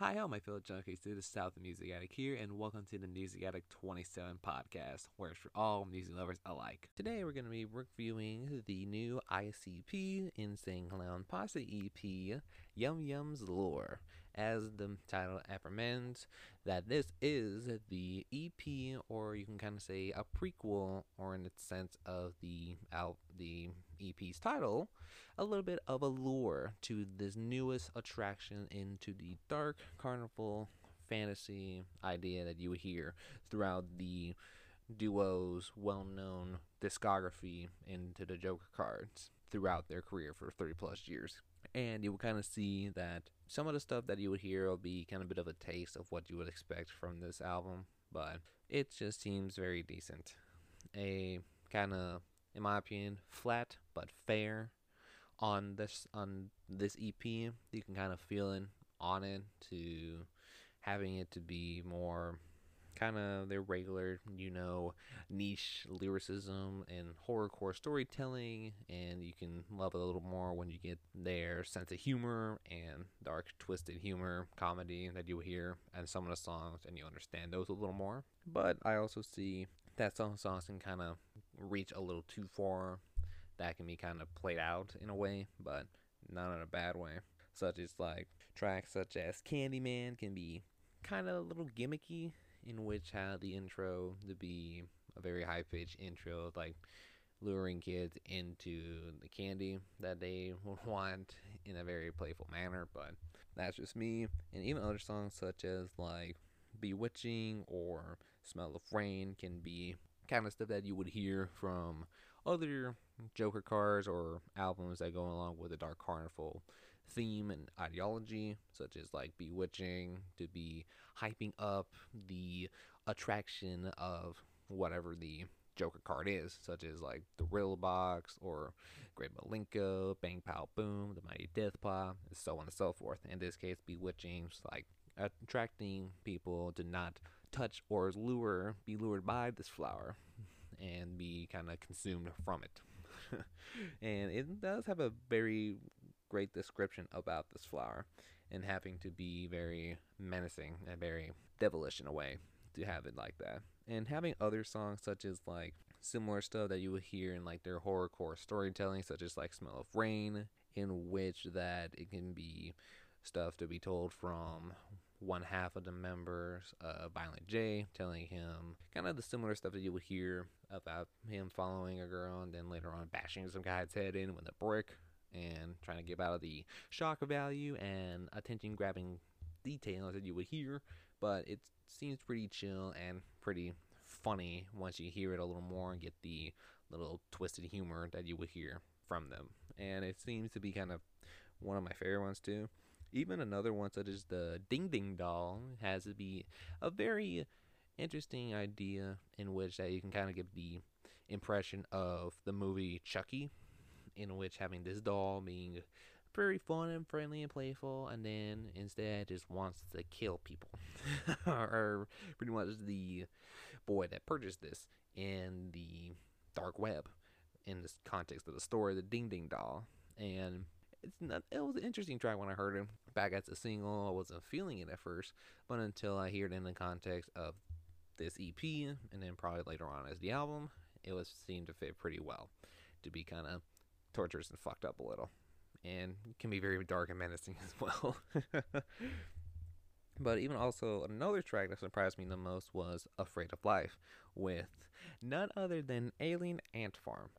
Hi, all my fellow junkies. This the South of Music Addict here, and welcome to the Music Addict 27 podcast, where it's for all music lovers alike. Today, we're going to be reviewing the new ICP Insane Clown Posse EP, Yum Yum's Lure. As the title recommends, that this is the EP, or you can kind of say a prequel, or in the sense of the out the EP's title, a little bit of a lure to this newest attraction into the dark carnival fantasy idea that you hear throughout the duo's well known discography into the Joker cards throughout their career for 30 plus years. And you will kind of see that some of the stuff that you would hear will be kind of a bit of a taste of what you would expect from this album, but it just seems very decent. A kind of, in my opinion, flat but fair on this on this EP. You can kind of feel it on it to having it to be more kind of their regular, you know, niche lyricism and horrorcore storytelling, and you can love it a little more when you get their sense of humor and dark, twisted humor comedy that you hear and some of the songs, and you understand those a little more. But I also see that some songs can kind of reach a little too far. That can be kind of played out in a way, but not in a bad way. Such as like tracks such as Candyman can be kind of a little gimmicky in which had the intro to be a very high pitched intro, like luring kids into the candy that they would want in a very playful manner. But that's just me. And even other songs such as like Bewitching or Smell of Rain can be kind of stuff that you would hear from other Joker cards or albums that go along with the Dark Carnival theme and ideology, such as like Bewitching, to be hyping up the attraction of whatever the Joker card is, such as like the Riddle Box or Great Milenko, Bang Pow Boom, the Mighty Death Pop, and so on and so forth. In this case, Bewitching, like attracting people to not touch or lure, be lured by this flower and be kind of consumed from it. and it does have a very great description about this flower and having to be very menacing and very devilish in a way to have it like that. And having other songs such as like similar stuff that you would hear in like their horrorcore storytelling, such as like Smell of Rain, in which that it can be stuff to be told from one half of the members of Violent J, telling him kind of the similar stuff that you would hear about him following a girl and then later on bashing some guy's head in with a brick and trying to get out of the shock value and attention grabbing details that you would hear. But it seems pretty chill and pretty funny once you hear it a little more and get the little twisted humor that you would hear from them. And it seems to be kind of one of my favorite ones too. Even another one such as the Ding Ding Doll has to be a very interesting idea in which that you can kind of get the impression of the movie Chucky, in which having this doll being very fun and friendly and playful, and then instead just wants to kill people, or pretty much the boy that purchased this in the dark web in this context of the story, the Ding Ding Doll, and it's not. It was an interesting track when I heard it back as a single. I wasn't feeling it at first, but until I hear it in the context of this EP, and then probably later on as the album, it was seemed to fit pretty well. To be kind of torturous and fucked up a little, and can be very dark and menacing as well. But even also another track that surprised me the most was Afraid of Life with none other than Alien Ant Farm.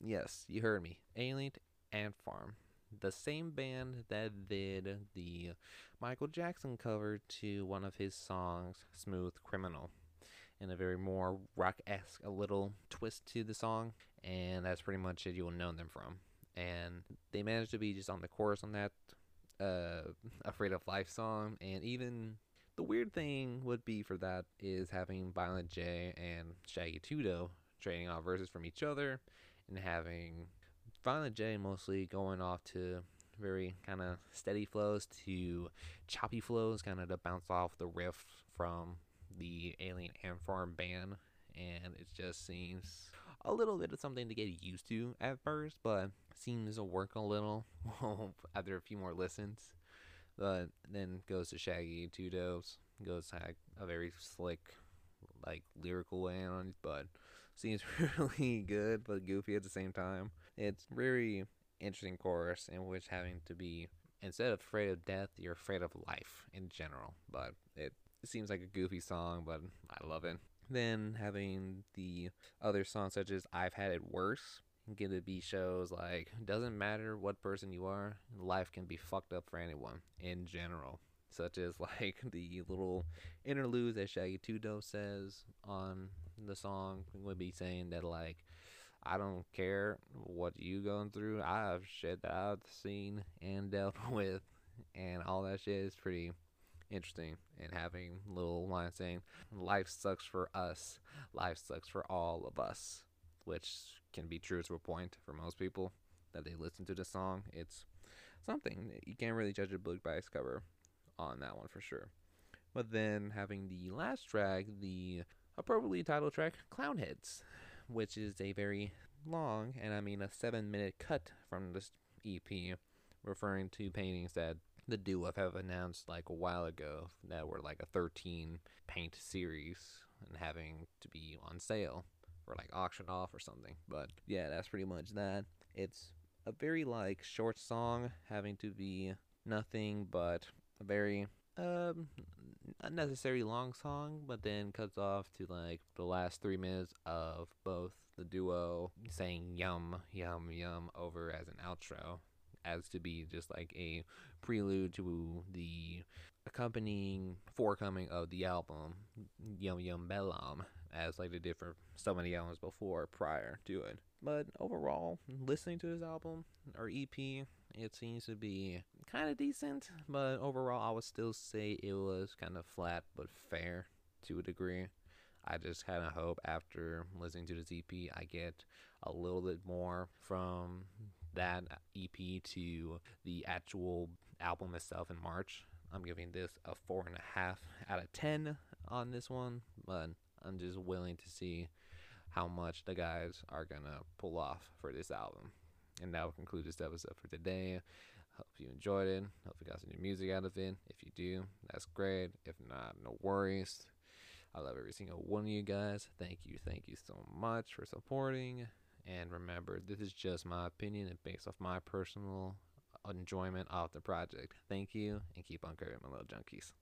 Yes, you heard me. Alien Ant Farm the same band that did the Michael Jackson cover to one of his songs, Smooth Criminal, in a very more rock esque, a little twist to the song, and that's pretty much it you will know them from. And they managed to be just on the chorus on that uh, Afraid of Life song, and even the weird thing would be for that is having Violent J and Shaggy 2 Dope trading off verses from each other and having Violent J mostly going off to very kind of steady flows to choppy flows, kind of to bounce off the riff from the Alien Ant Farm band. And it just seems a little bit of something to get used to at first, but seems to work a little after a few more listens. But then goes to Shaggy Two Dopes, goes to like a very slick, like lyrical way on it, but seems really good but goofy at the same time. It's very interesting chorus in which having to be instead of afraid of death, you're afraid of life in general. But it seems like a goofy song, but I love it. Then having the other songs such as I've Had It Worse get to be shows like doesn't matter what person you are, life can be fucked up for anyone in general. Such as like the little interludes that Shaggy Dope says on the song would be saying that like I don't care what you going through. I have shit that I've seen and dealt with, and all that shit is pretty interesting. And having little lines saying, "Life sucks for us. Life sucks for all of us," which can be true to a point for most people that they listen to the song. It's something you can't really judge a book by its cover on that one for sure. But then having the last track, the uh, appropriately titled track, Clown Clownheads which is a very long, and I mean a seven minute cut from this EP, referring to paintings that the duo have announced like a while ago that were like a 13 paint series and having to be on sale or like auctioned off or something. But yeah, that's pretty much that. It's a very like short song having to be nothing but a very um unnecessary long song, but then cuts off to like the last three minutes of both the duo saying yum, yum, yum over as an outro, as to be just like a prelude to the accompanying forecoming of the album, Yum Yum Bellam, as like they did for so many albums before prior to it. But overall, listening to this album or EP, it seems to be kind of decent, but overall, I would still say it was kind of flat but fair to a degree. I just kind of hope after listening to this EP, I get a little bit more from that EP to the actual album itself in March. I'm giving this a four and a half out of ten on this one, but I'm just willing to see how much the guys are gonna pull off for this album. And that will conclude this episode for today. Hope you enjoyed it. Hope you got some new music out of it. If you do, that's great. If not, no worries. I love every single one of you guys. Thank you, thank you so much for supporting. And remember, this is just my opinion and based off my personal enjoyment of the project. Thank you, and keep on curving, my little junkies.